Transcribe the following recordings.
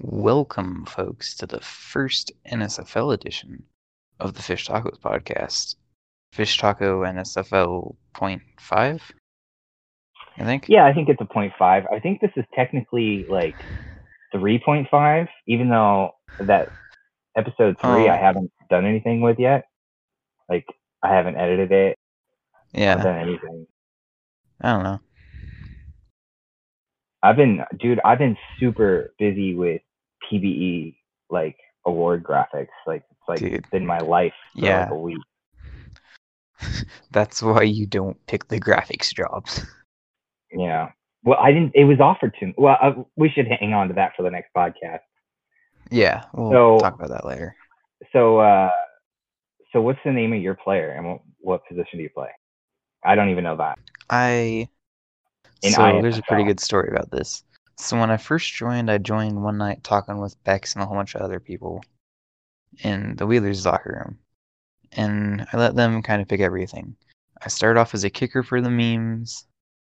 Welcome, folks, to the first NSFL edition of the Fish Tacos podcast. Fish Taco NSFL point five, I think. Yeah, I think it's a point five. I think this is technically like three point five, even though that episode three Oh. I haven't done anything with yet. Like I haven't edited it, Yeah, done anything. I don't know. I've been, dude, I've been super busy with PBE like award graphics. Like it's like Dude. been my life for Yeah. like a week. That's why you don't pick the graphics jobs. Yeah. Well, I didn't. It was offered to me. Well, uh, we should hang on to that for the next podcast. yeah, we'll So- talk about that later. So, uh, so what's the name of your player and what, what position do you play? I don't even know that. I In so there's a pretty good story about this. So when I first joined, I joined one night talking with Bex and a whole bunch of other people in the Wheelers locker room, and I let them kind of pick everything. I started off as a kicker for the memes.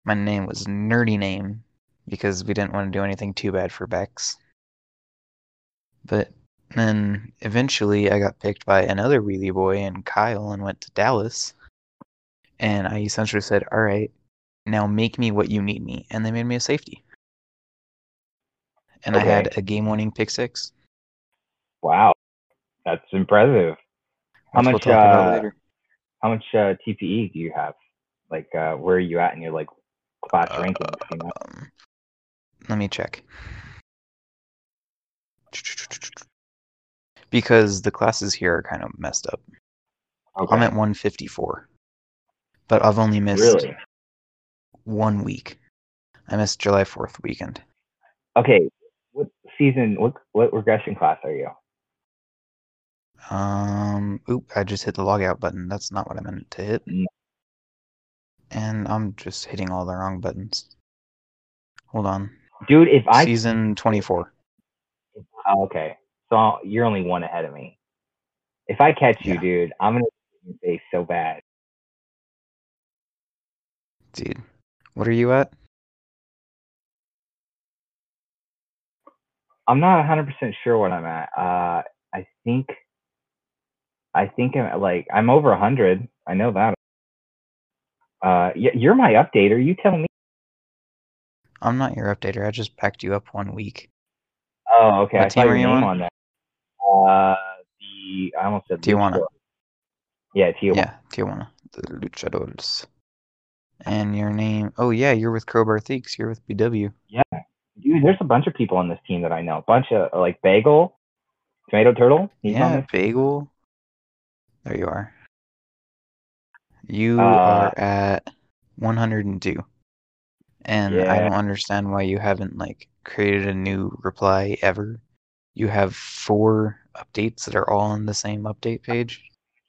My name was Nerdy Name because we didn't want to do anything too bad for Bex. But then eventually I got picked by another wheelie boy and Kyle and went to Dallas. And I essentially said, All right, now make me what you need me. And they made me a safety. And I had a game winning pick six. Wow, that's impressive. How we'll much, talk uh. How much uh, TPE do you have? Like, uh, where are you at in your like class rankings? You know? Um, let me check. Because the classes here are kind of messed up. Okay. I'm at 154. But I've only missed really? one week. I missed July 4th weekend. Okay. Season? What what regression class are you? Um, oop, I just hit the logout button. That's not what I meant to hit. No. And I'm just hitting all the wrong buttons. Hold on. Dude, if I Season 24. Oh, okay, so you're only one ahead of me. If I catch you, Yeah. dude, I'm gonna face so bad. Dude, what are you at? I'm not 100% sure what I'm at. Uh, I think, I think I'm at, like I'm over 100. I know that. Uh, you're my updater. You tell me. I'm not your updater. I just packed you up one week. Oh, okay. What I team are you on? on there. Uh, the I almost said Tijuana. Luchador. Yeah, Tijuana. Yeah, Tijuana. The Luchadores. And your name. Oh, yeah, you're with Crowbar Theeks. You're with BW. Dude, there's a bunch of people on this team that I know. A bunch of like Bagel, Tomato Turtle. Yeah. Bagel. There you are. You Uh, are at 102. And I don't understand why you haven't like created a new reply ever. You have four updates that are all on the same update page.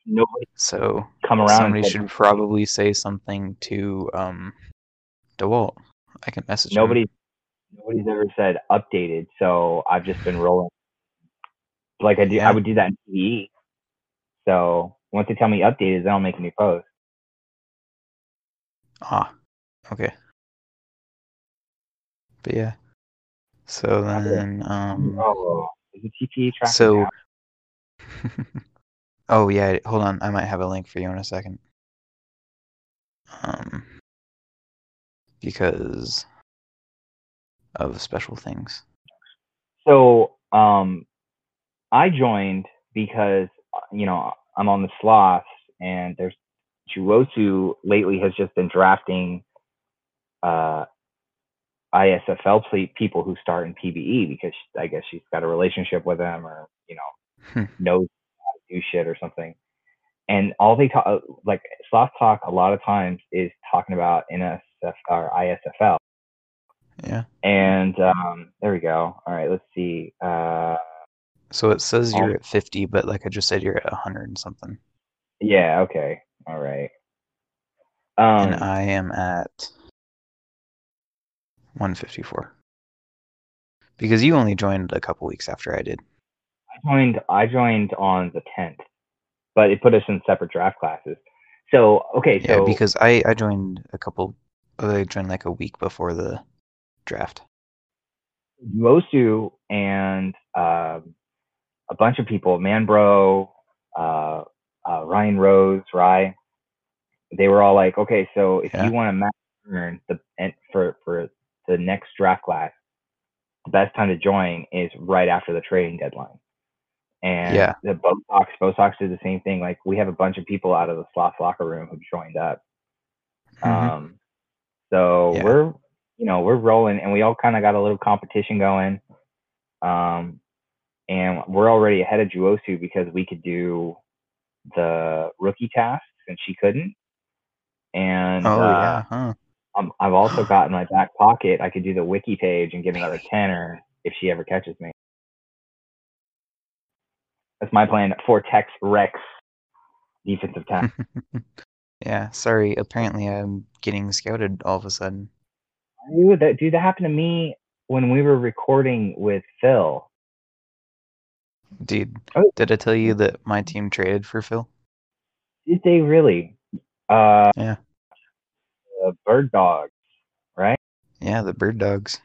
Nobody So come around. somebody should probably say something to um DeWalt. I can message him. Nobody, nobody's ever said updated. So I've just been rolling. Like I do, Yeah. I would do that in PE. So once they tell me updated, then I'll make a new post. Ah, okay. But yeah. So then, um, Oh, is the TPE tracking so, oh yeah, hold on, I might have a link for you in a second. Um, because of special things. So um, I joined because uh, you know I'm on the sloths, and there's Juosu lately has just been drafting uh, ISFL ple- people who start in PBE because I guess she's got a relationship with them, or you know Hmm. knows how to do shit or something. And all they talk like sloth talk a lot of times is talking about NSF or ISFL. Yeah. And um, there we go. All right, let's see. Uh, So it says you're at 50, but like I just said, you're at 100 and something. yeah, okay. All right. Um, and I am at 154. Because you only joined a couple weeks after I did. I joined. I joined on the tenth, but it put us in separate draft classes. So okay, Yeah, because I I joined a couple. I joined like a week before the draft. Wosu and um a bunch of people, Manbro, uh, uh, Ryan Rose, Rye, they were all like, okay, so if Yeah. you want to max earn the and for for the next draft class, the best time to join is right after the trading deadline. And Yeah. the Bosox, Bosox did the same thing. Like we have a bunch of people out of the sloth locker room who joined up. Mhm. Um, so Yeah. we're, you know, we're rolling, and we all kind of got a little competition going. Um, and we're already ahead of Juosu because we could do the rookie tasks and she couldn't. And oh uh, yeah, huh? um, I've also got in my back pocket I could do the wiki page and get another tenner if she ever catches me. That's my plan for Tex Rex defensive tackle. yeah. Sorry. Apparently, I'm getting scouted all of a sudden. Dude, that dude, that happened to me when we were recording with Phil. Dude, Oh. did I tell you that my team traded for Phil? Did they really? Uh, Yeah. the bird dogs, right? Yeah, the Bird Dogs.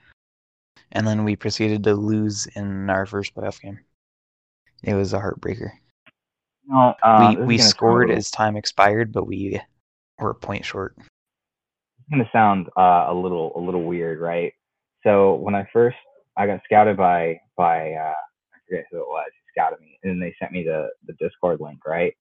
And then we proceeded to lose in our first playoff game. It was a heartbreaker. No, uh, we we gonna sound a scored as time expired, but we were a point short. It's gonna sound uh, a little a little weird, right? So when I first I got scouted by by uh, I forget who it was who scouted me, and then they sent me the the Discord link, right?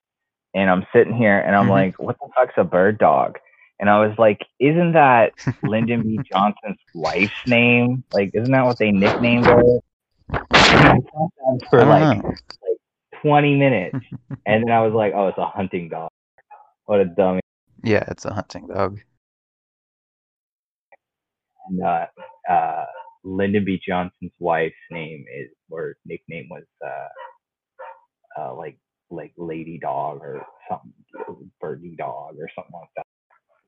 And I'm sitting here and I'm Mhm. like, what the fuck's a bird dog? And I was like, isn't that Lyndon B. Johnson's wife's name? Like, isn't that what they nicknamed her? And I thought that for don't like 20 minutes, and then I was like, oh, it's a hunting dog. What a dummy. Yeah, it's a hunting dog. And uh, uh, Lyndon B. Johnson's wife's name is or nickname was uh, uh, like like Lady Dog or something, Birdie Dog or something like that.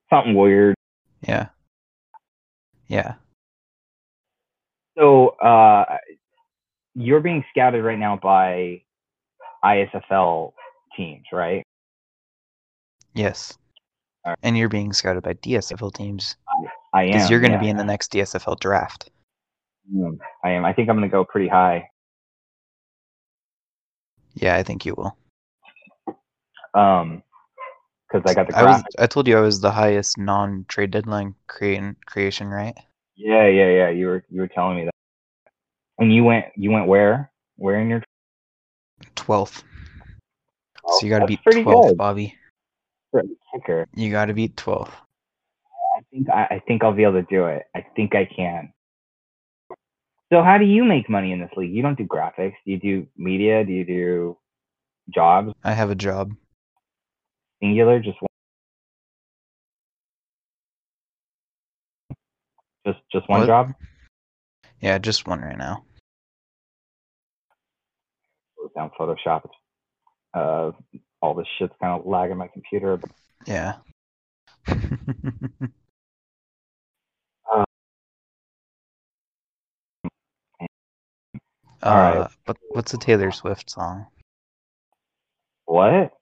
Something weird. Yeah. Yeah. So uh, you're being scouted right now by ISFL teams, right? Yes. Alright. And you're being scouted by DSFL teams I am. because you're going to yeah, be in the next DSFL draft. I am. I think I'm going to go pretty high. Yeah, I think you will. Um, because I got the I was. I told you I was the highest non-trade deadline creation creation, right? Yeah, yeah, yeah. You were you were telling me that. And you went you went where? Where in your Twelfth. Oh, So you got to beat twelfth. Bobby. kicker? You got to beat twelfth. I think I, I think I'll be able to do it. I think I can. So how do you make money in this league? You don't do graphics. Do you do media? Do you do jobs? I have a job. Singular? Just one? Just just one What? job? Yeah, just one right now. Down Photoshop. Uh, all this shit's kind of lagging my computer. But Yeah. All right. Uh, what, what's a Taylor Swift song? what?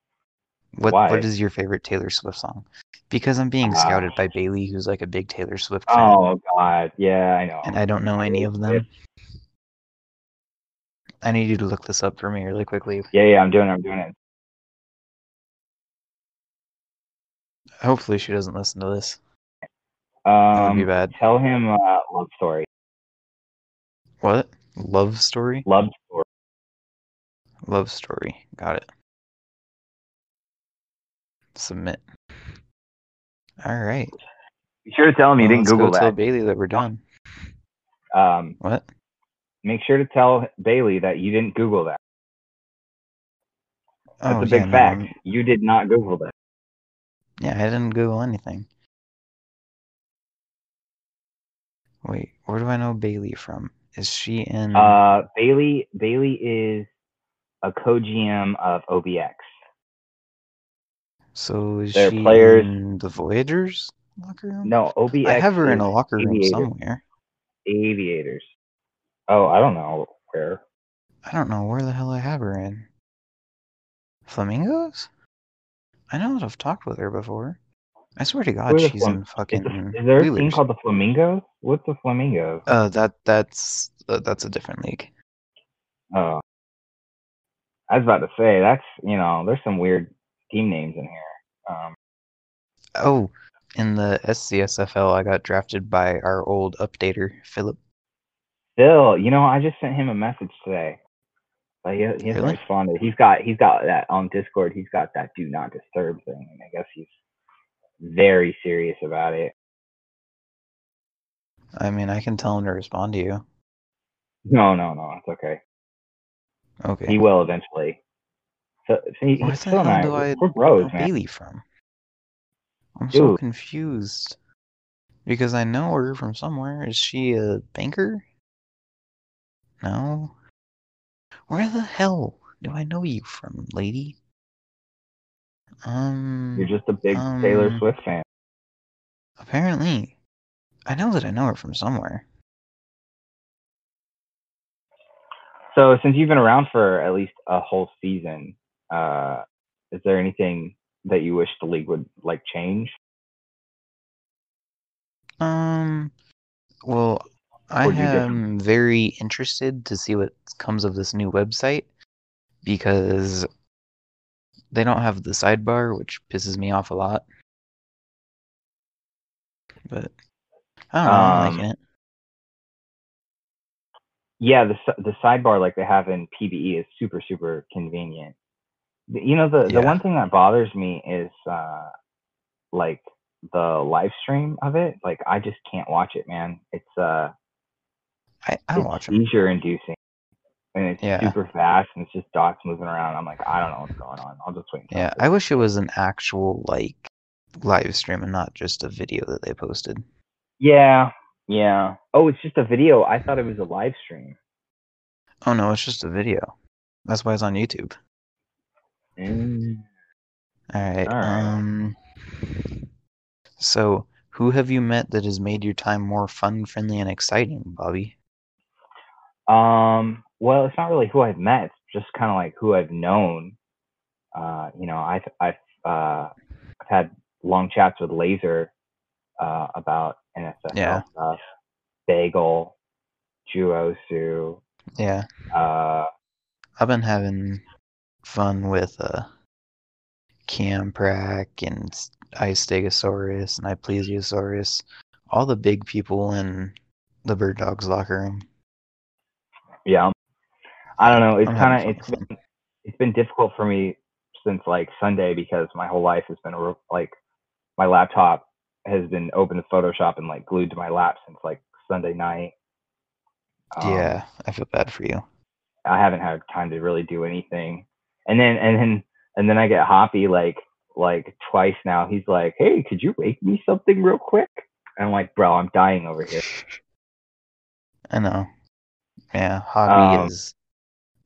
What Why? What is your favorite Taylor Swift song? Because I'm being Ah. scouted by Bailey, who's like a big Taylor Swift fan, Oh God, yeah, I know. and I don't know any of them. I need you to look this up for me really quickly. Yeah, yeah, I'm doing it. I'm doing it. Hopefully, she doesn't listen to this. That would Um, be bad. Tell him uh, love story. What? Love story? Love story. Love story. Got it. Submit. All right. Be sure to tell him you Well, didn't Google go tell that. Bailey that we're done. Um, What? make sure to tell Bailey that you didn't Google that. That's oh, a big yeah, fact. I'm- You did not Google that. Yeah, I didn't Google anything. Wait, where do I know Bailey from? Is she in? Uh, Bailey Bailey is a co-GM of OBX. so is they're she players- in the Voyagers locker room? No, OBX. I have her in a locker room Aviators. somewhere. Aviators. Oh, I don't know where. I don't know where the hell I have her in. Flamingos? I know that I've talked with her before. I swear to God, she's Flam- in fucking the, is there a team called the Flamingos? What's the Flamingos? Uh, that that's uh, that's a different league. Oh, I was about to say that's you know there's some weird team names in here. Um, Oh, in the SCSFL, I got drafted by our old updater, Philip. Phil, you know I just sent him a message today, but he, he hasn't Really? responded. He's got he's got that on Discord. He's got that do not disturb thing, and I guess he's very serious about it. I mean, I can tell him to respond to you. No, no, no, it's okay. Okay. He will eventually. So, he, Where the hell do I we're bros, know man. Bailey from? I'm so confused. Because I know her from somewhere. Is she a banker? No. Where the hell do I know you from, lady? Um, You're just a big Taylor um, Swift fan. apparently. I know that I know her from somewhere. So since you've been around for at least a whole season, uh, is there anything that you wish the league would like change? Um, well, I Or do you different? am very interested to see what comes of this new website because they don't have the sidebar, which pisses me off a lot. But I don't know, I'm Um, liking it. Yeah, the the sidebar like they have in PBE is super super convenient. You know the the one thing that bothers me is uh like the live stream of it. Like I just can't watch it, man. It's uh I, I don't watch them. seizure inducing. And it's Yeah. super fast and it's just dots moving around. I'm like, I don't know what's going on. I'll just wait. Yeah, I wish it was an actual like live stream and not just a video that they posted. Yeah, yeah. Oh, it's just a video. I thought it was a live stream. Oh no, it's just a video. That's why it's on YouTube. Mm. All right. All right. Um. So, who have you met that has made your time more fun, friendly, and exciting, Bobby? Um, well, it's not really who I've met. It's just kind of like who I've known. Uh, you know, I've I've uh, I've had long chats with Laser uh, about NSFL Yeah. stuff. Bagel, Juosu. Yeah, Uh, I've been having fun with uh, Camprak and Istegosaurus and Iplesiosaurus, all the big people in the Bird Dogs locker room. Yeah. I don't know. It's kind of it's been it's been difficult for me since like Sunday because my whole life has been a like my laptop has been open to Photoshop and like glued to my lap since like Sunday night. Um, yeah, I feel bad for you. I haven't had time to really do anything. And then and then and then I get Hoppy like like twice now. He's like, "Hey, could you make me something real quick?" And I'm like, "Bro, I'm dying over here." I know. Yeah, Hobby Um, is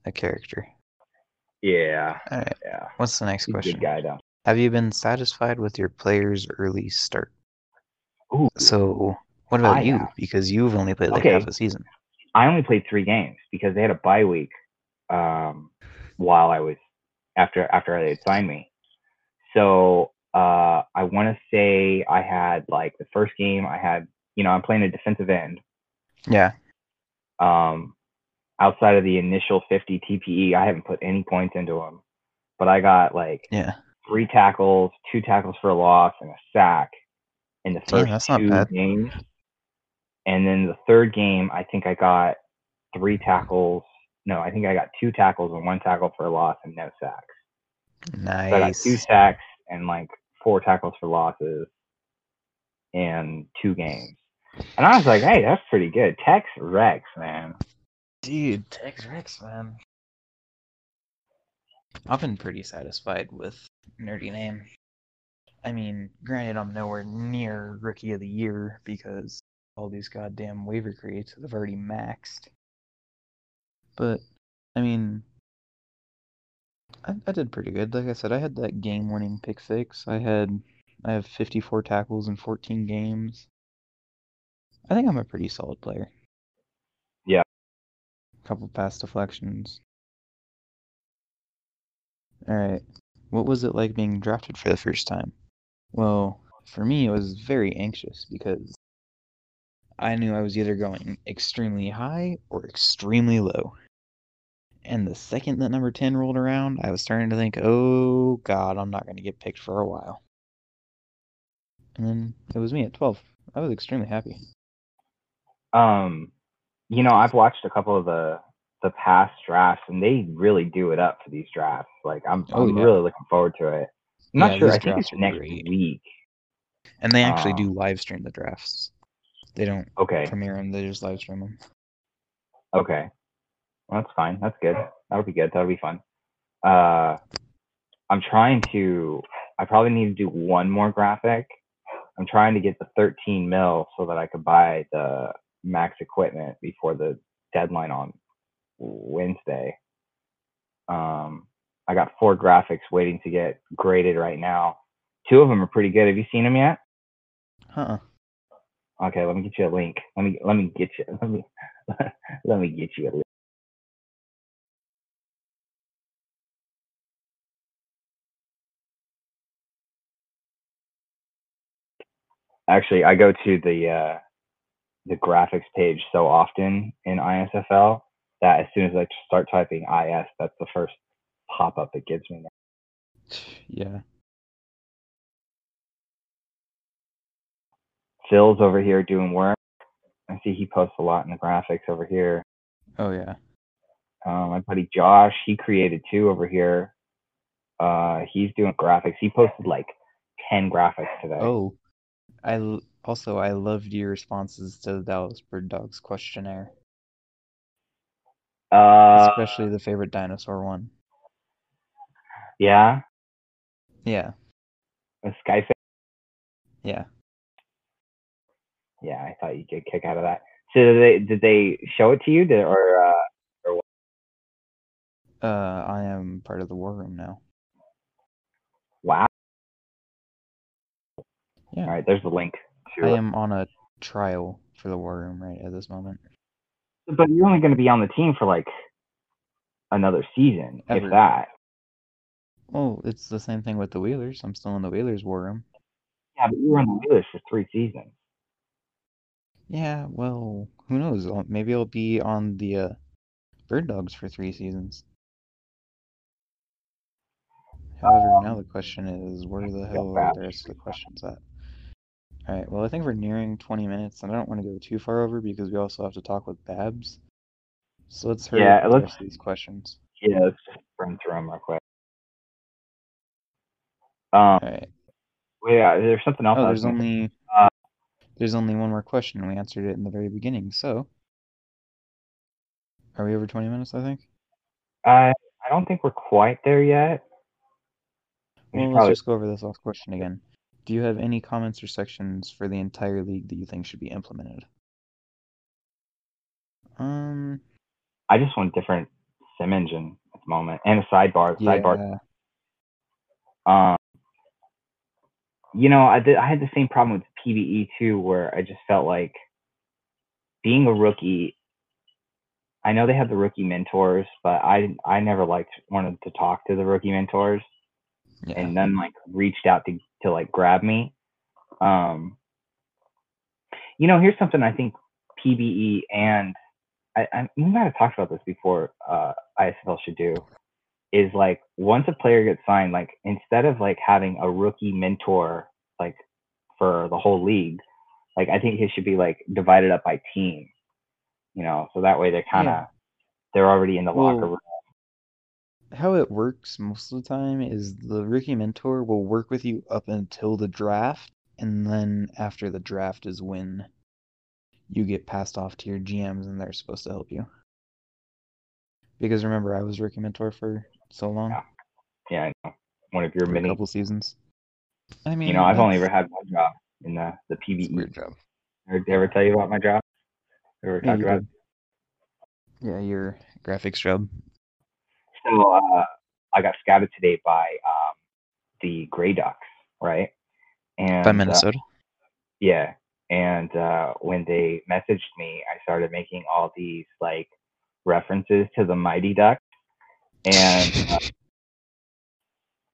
a character. Yeah, right, yeah. what's the next He's question? good guy though. Have you been satisfied with your player's early start? Ooh, So, what about I you? have. Because you've only played like Okay. half a season. I only played three games because they had a bye week um, while I was after after they had signed me. So uh, I want to say I had like the first game I had. You know, I'm playing a defensive end. Yeah, Um, outside of the initial 50 TPE, I haven't put any points into them. But I got like yeah. three tackles, two tackles for a loss, and a sack in the Damn, first not two bad. games. And then the third game, I think I got three tackles. No, I think I got two tackles and one tackle for a loss and no sacks. So I got two sacks and like four tackles for losses in two games. And I was like, hey, that's pretty good. Tex Rex, man. Dude, Tex Rex, man. I've been pretty satisfied with Nerdy Name. I mean, granted, I'm nowhere near Rookie of the Year because all these goddamn waiver creates have already maxed. But, I mean, I, I did pretty good. Like I said, I had that game-winning pick six. I had, I have 54 tackles in 14 games. I think I'm a pretty solid player. Yeah. couple pass deflections. All right. What was it like being drafted for the first time? Well, for me, it was very anxious because I knew I was either going extremely high or extremely low. And the second that number 10 rolled around, I was starting to think, oh god, I'm not going to get picked for a while. And then it was me at 12. I was extremely happy. Um, you know, I've watched a couple of the the past drafts, and they really do it up for these drafts. Like, I'm Oh, I'm yeah. really looking forward to it. I'm not Yeah, sure. I think it's next great. week. And they actually Um, do live stream the drafts. They don't Okay. premiere them, they just live stream them. Okay. Well, that's fine. That's good. That'll be good. That'll be fun. Uh, I'm trying to. I probably need to do one more graphic. I'm trying to get the 13 mil so that I could buy the max equipment before the deadline on Wednesday. Um, I got four graphics waiting to get graded right now. Two of them are pretty good. Have you seen them yet? Huh. Okay, let me get you a link. Let me let me get you let me let me get you a link. Actually, I go to the uh, the graphics page so often in ISFL that as soon as I start typing IS, that's the first pop up it gives me. Yeah. Phil's over here doing work. I see he posts a lot in the graphics over here. Oh yeah. Um, my buddy Josh, he created two over here. Uh, he's doing graphics. He posted like ten graphics today. Oh. I also I loved your responses to the Dallas Bird Dogs questionnaire, Uh, especially the favorite dinosaur one. yeah, Yeah. a Skyface. Yeah. Yeah, I thought get a kick out of that. So did they did they show it to you, did, or uh, Uh, I am part of the war room now. wow? Yeah. All right, there's the link to I it. am on a trial for the war room right at this moment. But you're only going to be on the team for like another season, Ever. if that. Well, it's the same thing with the Wheelers. I'm still in the Wheelers war room. Yeah, but you were on the Wheelers for three seasons. Yeah, well, who knows? Maybe I'll be on the uh, Bird Dogs for three seasons. However, now the question is, where the hell are the rest of the questions at? Alright, well, I think we're nearing 20 minutes, and I don't want to go too far over because we also have to talk with Babs. So let's hurry Yeah, up let's- these questions. Yeah, let's just run through them real quick. Um, Alright. well, yeah, there's something else. Oh, there's only Uh, there's only one more question, and we answered it in the very beginning. So, are we over 20 minutes? I think. I I don't think we're quite there yet. We Well, let's probably- just go over this last question again. Do you have any comments or sections for the entire league that you think should be implemented? Um, I just want different sim engine at the moment and a sidebar. The Sidebar. Um, you know, I did. I had the same problem with PBE too, where I just felt like being a rookie. I know they have the rookie mentors, but I I never liked wanted to talk to the rookie mentors, yeah. and none like reached out to to like grab me. Um, you know, here's something I think PBE and I, I we might have talked about this before. Uh, ISFL should do is like once a player gets signed, like instead of like having a rookie mentor like for the whole league, like I think it should be like divided up by team. You know, so that way they're kind of Yeah. they're already in the locker room. How it works most of the time is the rookie mentor will work with you up until the draft, and then after the draft is when you get passed off to your GMs and they're supposed to help you. Because remember, I was rookie mentor for so long, Yeah, Yeah, I know. One of your for many. couple seasons. I mean, You know, I've only ever had one job in the the a weird job. Did I ever tell you about my job? Ever Yeah, talk about? did. Yeah, your graphics job. So uh, I got scouted today by um, the Grey Ducks, right? And By uh, Minnesota. Yeah. And uh, when they messaged me, I started making all these like references to the Mighty Ducks. And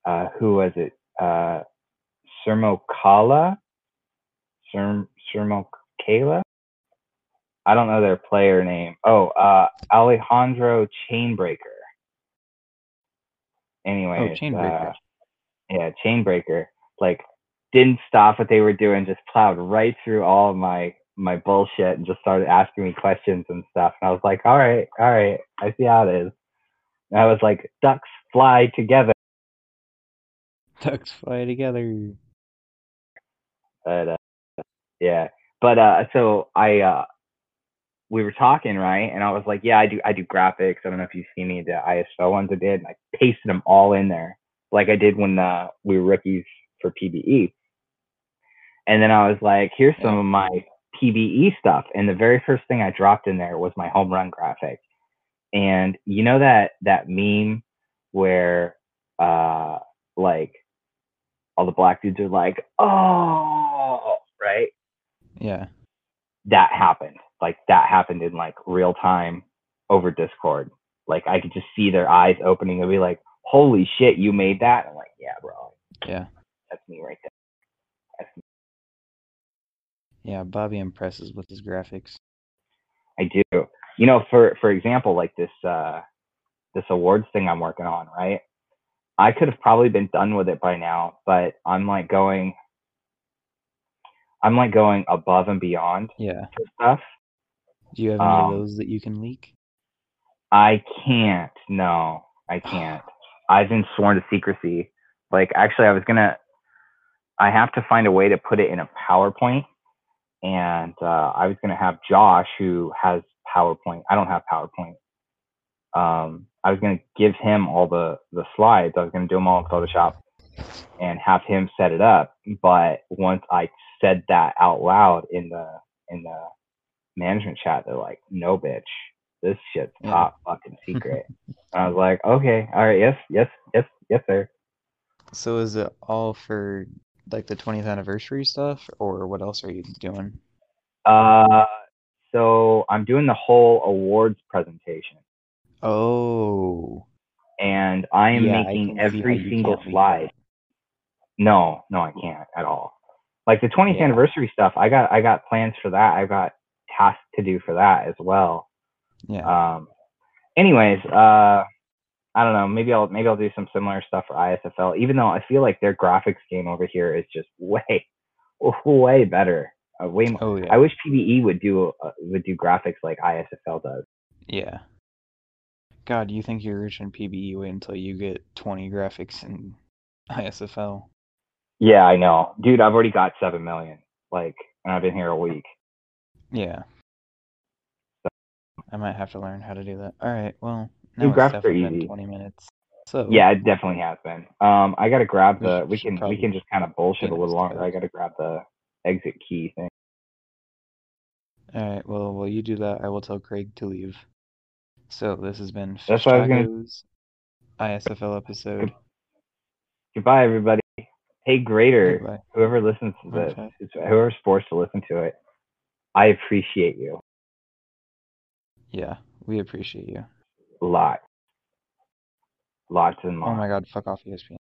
uh, uh, who was it? Uh, Sermokala? Serm Sermokala? I don't know their player name. Oh, uh, Alejandro Chainbreaker. Anyways, Oh, Chainbreaker. uh, yeah, Chainbreaker. Like, didn't stop what they were doing, just plowed right through all of my my bullshit and just started asking me questions and stuff. And I was like, all right, all right, I see how it is. And I was like, ducks fly together. Ducks fly together. But uh, yeah, but uh, so I uh, we were talking right, and I was like, yeah, I do I do graphics. I don't know if you've seen of the ISO ones I did. And I pasted them all in there, like I did when uh, we were rookies for PBE. And then I was like, here's some of my PBE stuff. And the very first thing I dropped in there was my home run graphic. And you know that that meme where uh like all the black dudes are like, oh, right? Yeah. That happened. Like that happened in like real time over Discord. Like I could just see their eyes opening and be like, holy shit, you made that? I'm like, yeah, bro, Yeah. that's me right there. That's me. Yeah. Bobby impresses with his graphics. I do. You know, for for example, like this uh this awards thing I'm working on, right? I could have probably been done with it by now, but I'm like going I'm like going above and beyond Yeah. stuff. Do you have any Um, of those that you can leak? I can't. No, I can't. I've been sworn to secrecy. Like actually I was gonna I have to find a way to put it in a PowerPoint. And uh, I was gonna have Josh who has PowerPoint. I don't have PowerPoint. Um, I was gonna give him all the the slides. I was gonna do them all in Photoshop and have him set it up. But once I said that out loud in the in the management chat, they're like, "No, bitch, this shit's top fucking secret." I was like, "Okay, all right, yes, yes, yes, yes, sir." So is it all for like the 20th anniversary stuff, or what else are you doing? Uh, so I'm doing the whole awards presentation, Oh. and I am yeah, making how every single slide. No, no, I can't at all. Like the 20th Yeah. anniversary stuff, I got I got plans for that. I got tasks to do for that as well. Yeah. Um, anyways, uh, I don't know. Maybe I'll maybe I'll do some similar stuff for ISFL. Even though I feel like their graphics game over here is just way, way better. Uh, way more. oh yeah. I wish PBE would do uh, would do graphics like ISFL does. Yeah. God, you think you're rich in PBE? Wait until you get 20 graphics in ISFL. Yeah, I know, dude. I've already got seven million. Like, and I've been here a week. Yeah. I might have to learn how to do that. All right. Well, now it's graphics are definitely been easy. 20 minutes. So Yeah, it definitely has been. Um, I gotta grab We the. We should can we probably can just kind of bullshit a finish little longer. I gotta grab the exit key thing. All right. Well, while you do that, I will tell Craig to leave. So this has been That's what I was gonna- ISFL episode. Goodbye, everybody. Hey, Greater, Goodbye. whoever listens to this, Okay. whoever's forced to listen to it, I appreciate you Yeah, we appreciate you. a lot. Lots and lots. Oh my God, fuck off, ESPN.